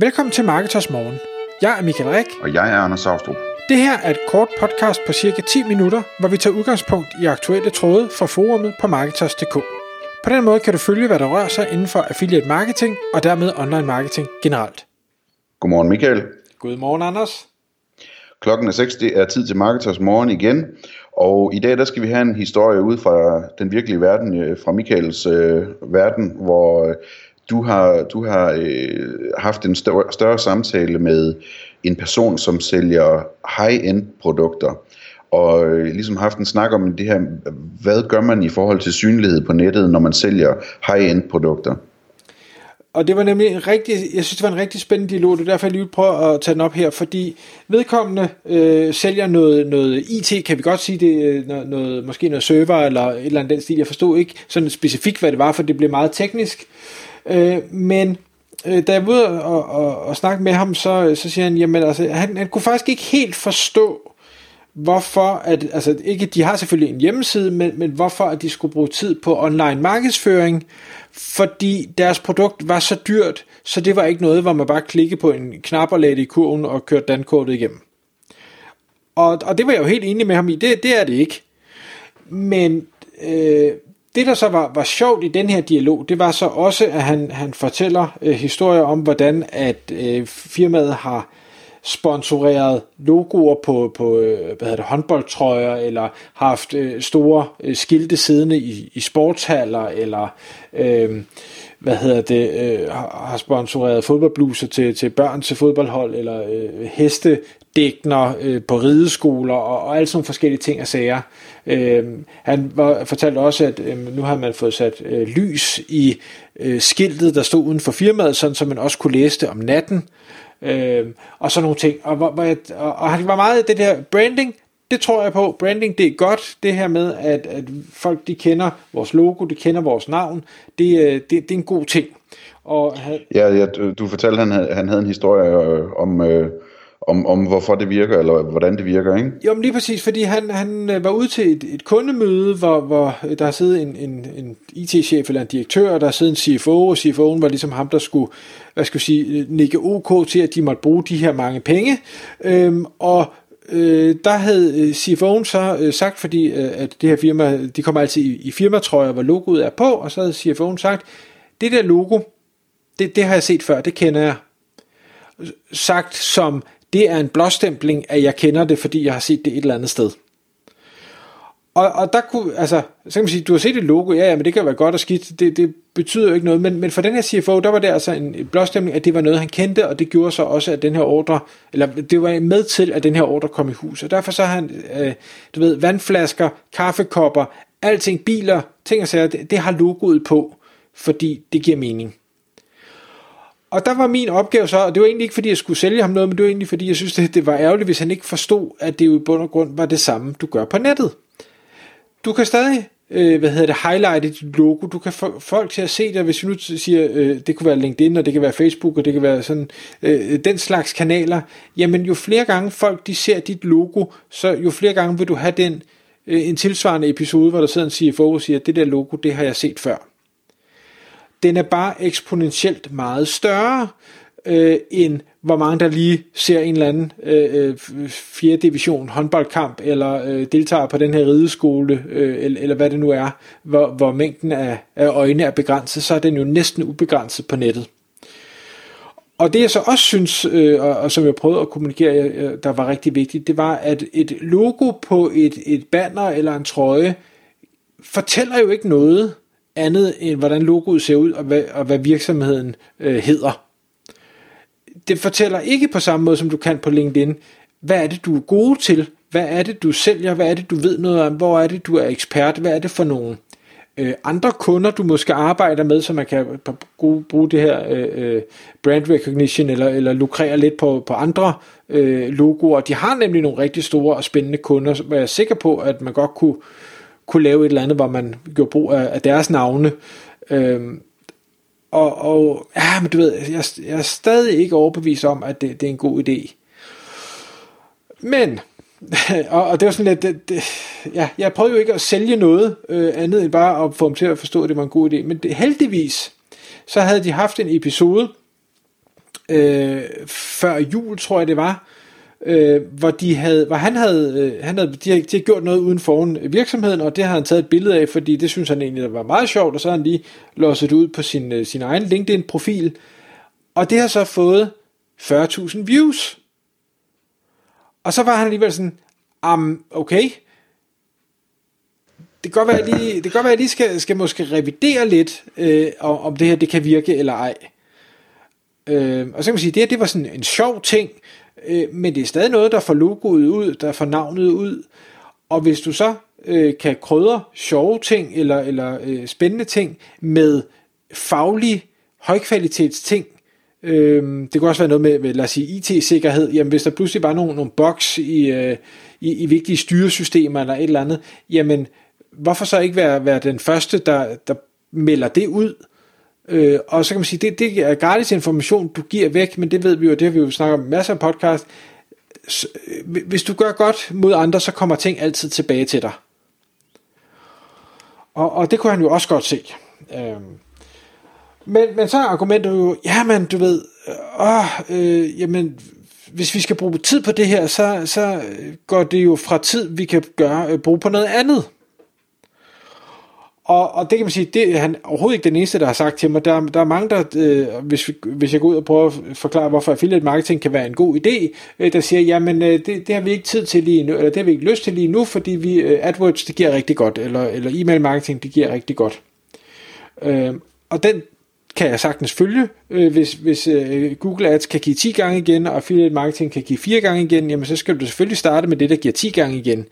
Velkommen til Marketers Morgen. Jeg er Michael Rik. Og jeg er Anders Saustrup. Det her er et kort podcast på cirka 10 minutter, hvor vi tager udgangspunkt i aktuelle tråde fra forumet på Marketers.dk. På den måde kan du følge, hvad der rører sig inden for affiliate marketing og dermed online marketing generelt. Godmorgen Michael. Godmorgen Anders. Klokken er 6, det er tid til Marketers Morgen igen. Og i dag der skal vi have en historie ud fra den virkelige verden, øh, fra Michaels øh, verden, hvor øh, du har, du har øh, haft en større, større samtale med en person, som sælger high-end produkter, og øh, ligesom haft en snak om det her, hvad gør man i forhold til synlighed på nettet, når man sælger high-end produkter? Og det var nemlig en rigtig, jeg synes det var en rigtig spændende dialog, det er derfor jeg lige prøver prøve at tage den op her, fordi vedkommende øh, sælger noget, noget IT, kan vi godt sige det, øh, noget, noget, måske noget server eller et eller andet den stil, jeg forstod ikke sådan specifikt, hvad det var, for det blev meget teknisk, øh, Øh, men øh, da jeg var ude og, og, og snakke med ham, så, så siger han, jamen altså, han, han kunne faktisk ikke helt forstå, hvorfor, at, altså ikke, de har selvfølgelig en hjemmeside, men, men hvorfor at de skulle bruge tid på online markedsføring, fordi deres produkt var så dyrt, så det var ikke noget, hvor man bare klikkede på en knap og lagde det i kurven og kørte dankortet igennem. Og, og det var jeg jo helt enig med ham i, det, det er det ikke. Men øh, det der så var, var sjovt i den her dialog, det var så også, at han, han fortæller øh, historier om, hvordan at øh, firmaet har sponsoreret logoer på, på øh, hvad hedder det, håndboldtrøjer, eller haft øh, store øh, skilte siddende i, i sportshaller, eller øh, hvad hedder det, øh, har sponsoreret fodboldbluser til, til børn til fodboldhold, eller øh, hestedækner øh, på rideskoler, og, og alle sådan nogle forskellige ting og sager. Øh, han var, fortalte også, at øh, nu har man fået sat øh, lys i øh, skiltet, der stod uden for firmaet, sådan så man også kunne læse det om natten. Øh, og sådan nogle ting. Og, hvor, hvor jeg, og, og han var meget det der branding, det tror jeg på. Branding, det er godt. Det her med, at, at folk de kender vores logo, de kender vores navn, det, øh, det, det er en god ting. Og ja, ja, du, du fortalte, at han, han havde en historie øh, om... Øh om, om hvorfor det virker, eller hvordan det virker, ikke? Jo, men lige præcis, fordi han, han øh, var ude til et, et kundemøde, hvor, hvor der har siddet en, en, en IT-chef eller en direktør, og der har siddet en CFO, og CFO'en var ligesom ham, der skulle, hvad skal jeg sige, nikke OK til, at de måtte bruge de her mange penge. Øhm, og øh, der havde øh, CFO'en så øh, sagt, fordi øh, at det her firma, de kommer altid i, i firmatrøjer, hvor logoet er på, og så havde CFO'en sagt, det der logo, det, det har jeg set før, det kender jeg. Sagt som, det er en blåstempling, at jeg kender det, fordi jeg har set det et eller andet sted. Og, og der kunne, altså, så kan man sige, du har set et logo, ja, ja, men det kan være godt og skidt, det, det betyder jo ikke noget, men, men for den her CFO, der var det altså en, blåstemning, at det var noget, han kendte, og det gjorde så også, at den her ordre, eller det var med til, at den her ordre kom i hus, og derfor så har han, øh, du ved, vandflasker, kaffekopper, alting, biler, ting og sager, det, det har logoet på, fordi det giver mening. Og der var min opgave så, og det var egentlig ikke fordi jeg skulle sælge ham noget, men det var egentlig fordi jeg synes det, det var ærgerligt, hvis han ikke forstod, at det jo i bund og grund var det samme, du gør på nettet. Du kan stadig øh, hvad hedder det, highlighte dit logo. Du kan få folk til at se det, hvis vi nu siger, øh, det kunne være LinkedIn, og det kan være Facebook, og det kan være sådan, øh, den slags kanaler. Jamen jo flere gange folk de ser dit logo, så jo flere gange vil du have den, øh, en tilsvarende episode, hvor der sidder en CFO og siger, det der logo, det har jeg set før den er bare eksponentielt meget større, øh, end hvor mange der lige ser en eller anden øh, øh 4. Division håndboldkamp, eller øh, deltager på den her rideskole, øh, eller, eller hvad det nu er, hvor, hvor mængden af, af øjne er begrænset, så er den jo næsten ubegrænset på nettet. Og det jeg så også synes, øh, og, og som jeg prøvede at kommunikere, øh, der var rigtig vigtigt, det var, at et logo på et, et banner eller en trøje, fortæller jo ikke noget andet end hvordan logoet ser ud og hvad, og hvad virksomheden øh, hedder. Det fortæller ikke på samme måde som du kan på LinkedIn, hvad er det du er god til, hvad er det du sælger, hvad er det du ved noget om, hvor er det du er ekspert, hvad er det for nogle øh, andre kunder du måske arbejder med, så man kan bruge det her øh, øh, brand recognition eller, eller lukrere lidt på, på andre øh, logoer. De har nemlig nogle rigtig store og spændende kunder, hvor jeg er sikker på, at man godt kunne kunne lave et eller andet, hvor man gjorde brug af, af deres navne. Øh, og, og ja, men du ved, jeg, jeg er stadig ikke overbevist om, at det, det er en god idé. Men, og, og det var sådan lidt, det, det, ja, jeg prøvede jo ikke at sælge noget øh, andet end bare at få dem til at forstå, at det var en god idé. Men det, heldigvis, så havde de haft en episode, øh, før jul, tror jeg det var, øh, hvor, de havde, hvor han havde, øh, han havde, de, havde, de havde gjort noget uden foran virksomheden, og det har han taget et billede af, fordi det synes han egentlig var meget sjovt, og så har han lige låset det ud på sin, øh, sin egen LinkedIn-profil, og det har så fået 40.000 views. Og så var han alligevel sådan, um, okay, det kan godt være, at jeg lige, det kan godt være, at jeg lige skal, skal måske revidere lidt, øh, om det her det kan virke eller ej. Øh, og så kan man sige, at det her det var sådan en sjov ting, øh, men det er stadig noget, der får logoet ud, der får navnet ud. Og hvis du så øh, kan krydre sjove ting eller, eller øh, spændende ting med faglig højkvalitets ting, øh, det kunne også være noget med, med lad os sige, IT-sikkerhed, jamen hvis der pludselig bare nogle, nogle boks i, øh, i, i vigtige styresystemer eller et eller andet, jamen hvorfor så ikke være, være den første, der, der melder det ud? Øh, og så kan man sige, det, det er gratis information, du giver væk, men det ved vi jo, det har vi jo snakket om masser af podcast. Øh, hvis du gør godt mod andre, så kommer ting altid tilbage til dig. Og, og det kunne han jo også godt se. Øh, men, men så er argumentet jo, jamen du ved, øh, øh, jamen, hvis vi skal bruge tid på det her, så, så går det jo fra tid, vi kan gøre, øh, bruge på noget andet. Og, og det kan man sige, det er han overhovedet ikke den eneste, der har sagt til mig. Der, der er mange, der, øh, hvis, vi, hvis jeg går ud og prøver at forklare, hvorfor affiliate marketing kan være en god idé, øh, der siger, jamen øh, det, det har vi ikke tid til lige nu, eller det har vi ikke lyst til lige nu, fordi vi, øh, AdWords det giver rigtig godt, eller, eller e-mail marketing det giver rigtig godt. Øh, og den kan jeg sagtens følge. Øh, hvis hvis øh, Google Ads kan give 10 gange igen, og affiliate marketing kan give 4 gange igen, jamen så skal du selvfølgelig starte med det, der giver 10 gange igen.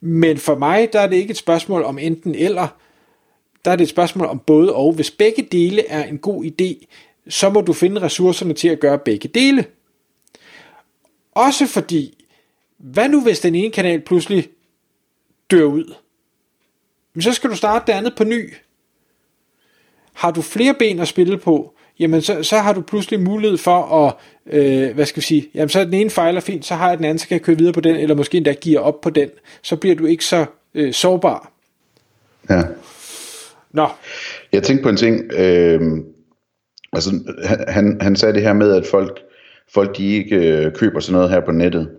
Men for mig, der er det ikke et spørgsmål om enten eller, der er det et spørgsmål om både og. Hvis begge dele er en god idé, så må du finde ressourcerne til at gøre begge dele. Også fordi, hvad nu hvis den ene kanal pludselig dør ud? Men så skal du starte det andet på ny. Har du flere ben at spille på, jamen så, så har du pludselig mulighed for at, øh, hvad skal vi sige, jamen så den ene fejler fint, så har jeg den anden, så kan jeg køre videre på den, eller måske endda give op på den. Så bliver du ikke så øh, sårbar. Ja. Nå. Jeg tænkte på en ting. Øh, altså, han, han sagde det her med, at folk, folk de ikke øh, køber sådan noget her på nettet.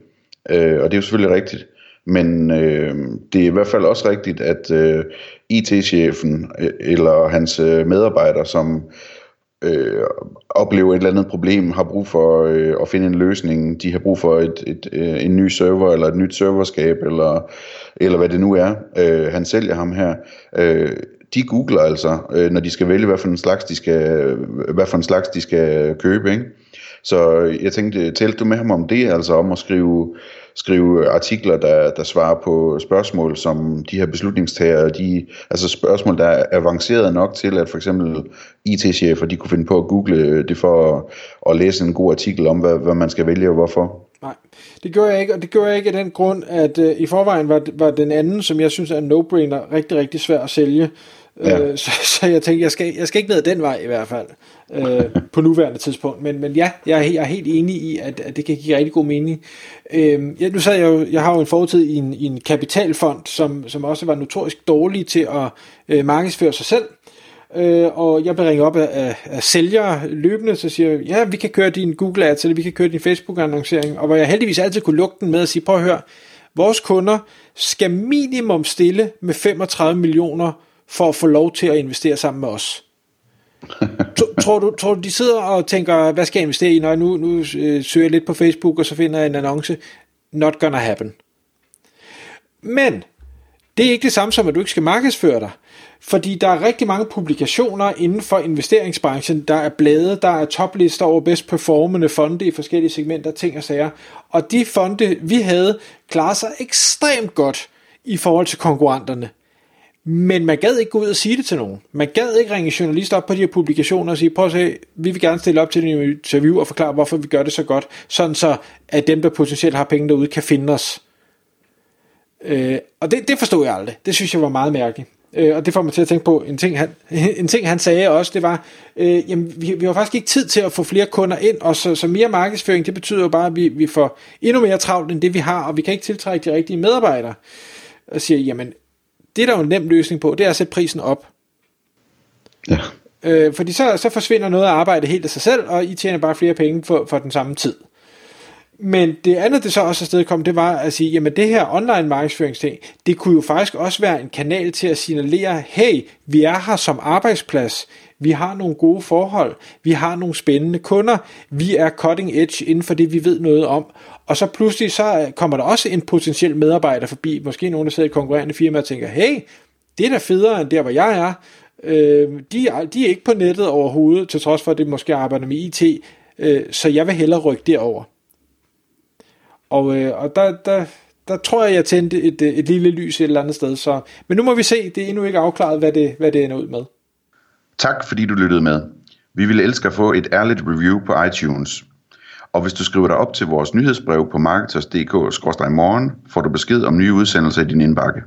Øh, og det er jo selvfølgelig rigtigt. Men øh, det er i hvert fald også rigtigt, at øh, IT-chefen øh, eller hans øh, medarbejdere, som øh, oplever et eller andet problem, har brug for øh, at finde en løsning, de har brug for et, et, øh, en ny server eller et nyt serverskab, eller, eller hvad det nu er, øh, han sælger ham her, øh, de googler altså, øh, når de skal vælge, hvad for en slags de skal, øh, hvad for en slags de skal købe, ikke? Så jeg tænkte, talte du med ham om det, altså om at skrive, skrive artikler, der, der svarer på spørgsmål, som de her beslutningstagere, de, altså spørgsmål, der er avanceret nok til, at for eksempel IT-chefer, de kunne finde på at google det for at, at læse en god artikel om, hvad, hvad man skal vælge og hvorfor. Nej, det gør jeg ikke, og det gør jeg ikke af den grund, at øh, i forvejen var, var den anden, som jeg synes er en no-brainer, rigtig, rigtig svær at sælge. Ja. Øh, så, så jeg tænkte, jeg skal, jeg skal ikke ned den vej i hvert fald, øh, på nuværende tidspunkt. Men, men ja, jeg er, jeg er helt enig i, at, at det kan give rigtig god mening. Øh, ja, nu sad jeg jo, jeg har jo en fortid i en, i en kapitalfond, som, som også var notorisk dårlig til at øh, markedsføre sig selv. Øh, og jeg blev ringet op af, af, af sælgere løbende, så siger jeg, ja, vi kan køre din Google Ads, eller vi kan køre din Facebook-annoncering, og hvor jeg heldigvis altid kunne lukke den med at sige, prøv at høre, vores kunder skal minimum stille med 35 millioner for at få lov til at investere sammen med os. tror, du, tror du, de sidder og tænker, hvad skal jeg investere i, når jeg nu, nu øh, søger jeg lidt på Facebook, og så finder jeg en annonce? Not gonna happen. Men, det er ikke det samme som, at du ikke skal markedsføre dig. Fordi der er rigtig mange publikationer inden for investeringsbranchen. Der er blade, der er toplister over bedst performende fonde i forskellige segmenter, ting og sager. Og de fonde, vi havde, klarer sig ekstremt godt i forhold til konkurrenterne. Men man gad ikke gå ud og sige det til nogen. Man gad ikke ringe journalister op på de her publikationer og sige, prøv at se, vi vil gerne stille op til en interview og forklare, hvorfor vi gør det så godt, sådan så at dem, der potentielt har penge derude, kan finde os. Øh, og det, det forstod jeg aldrig. Det synes jeg var meget mærkeligt. Øh, og det får mig til at tænke på en ting, han, en ting, han sagde også, det var, øh, jamen, vi, vi har faktisk ikke tid til at få flere kunder ind, og så, så mere markedsføring, det betyder jo bare, at vi, vi får endnu mere travlt end det, vi har, og vi kan ikke tiltrække de rigtige medarbejdere. Og siger, jamen, det er der jo en nem løsning på, det er at sætte prisen op. Ja. Øh, fordi så, så forsvinder noget af arbejdet helt af sig selv, og I tjener bare flere penge for, for den samme tid. Men det andet, det så også afsted kom, det var at sige, jamen det her online markedsføringsting, det kunne jo faktisk også være en kanal til at signalere, hey, vi er her som arbejdsplads, vi har nogle gode forhold, vi har nogle spændende kunder, vi er cutting edge inden for det, vi ved noget om. Og så pludselig så kommer der også en potentiel medarbejder forbi, måske nogen, der sidder i et konkurrerende firma og tænker, hey, det er da federe end der, hvor jeg er. Øh, de, er de er ikke på nettet overhovedet, til trods for, at det måske arbejder med IT, øh, så jeg vil hellere rykke derover. Og, øh, og der, der, der tror jeg, jeg tændte et, øh, et lille lys et eller andet sted. Så, men nu må vi se, det er endnu ikke afklaret, hvad det, hvad det ender ud med. Tak fordi du lyttede med. Vi ville elske at få et ærligt review på iTunes. Og hvis du skriver dig op til vores nyhedsbrev på marketers.dk-morgen, får du besked om nye udsendelser i din indbakke.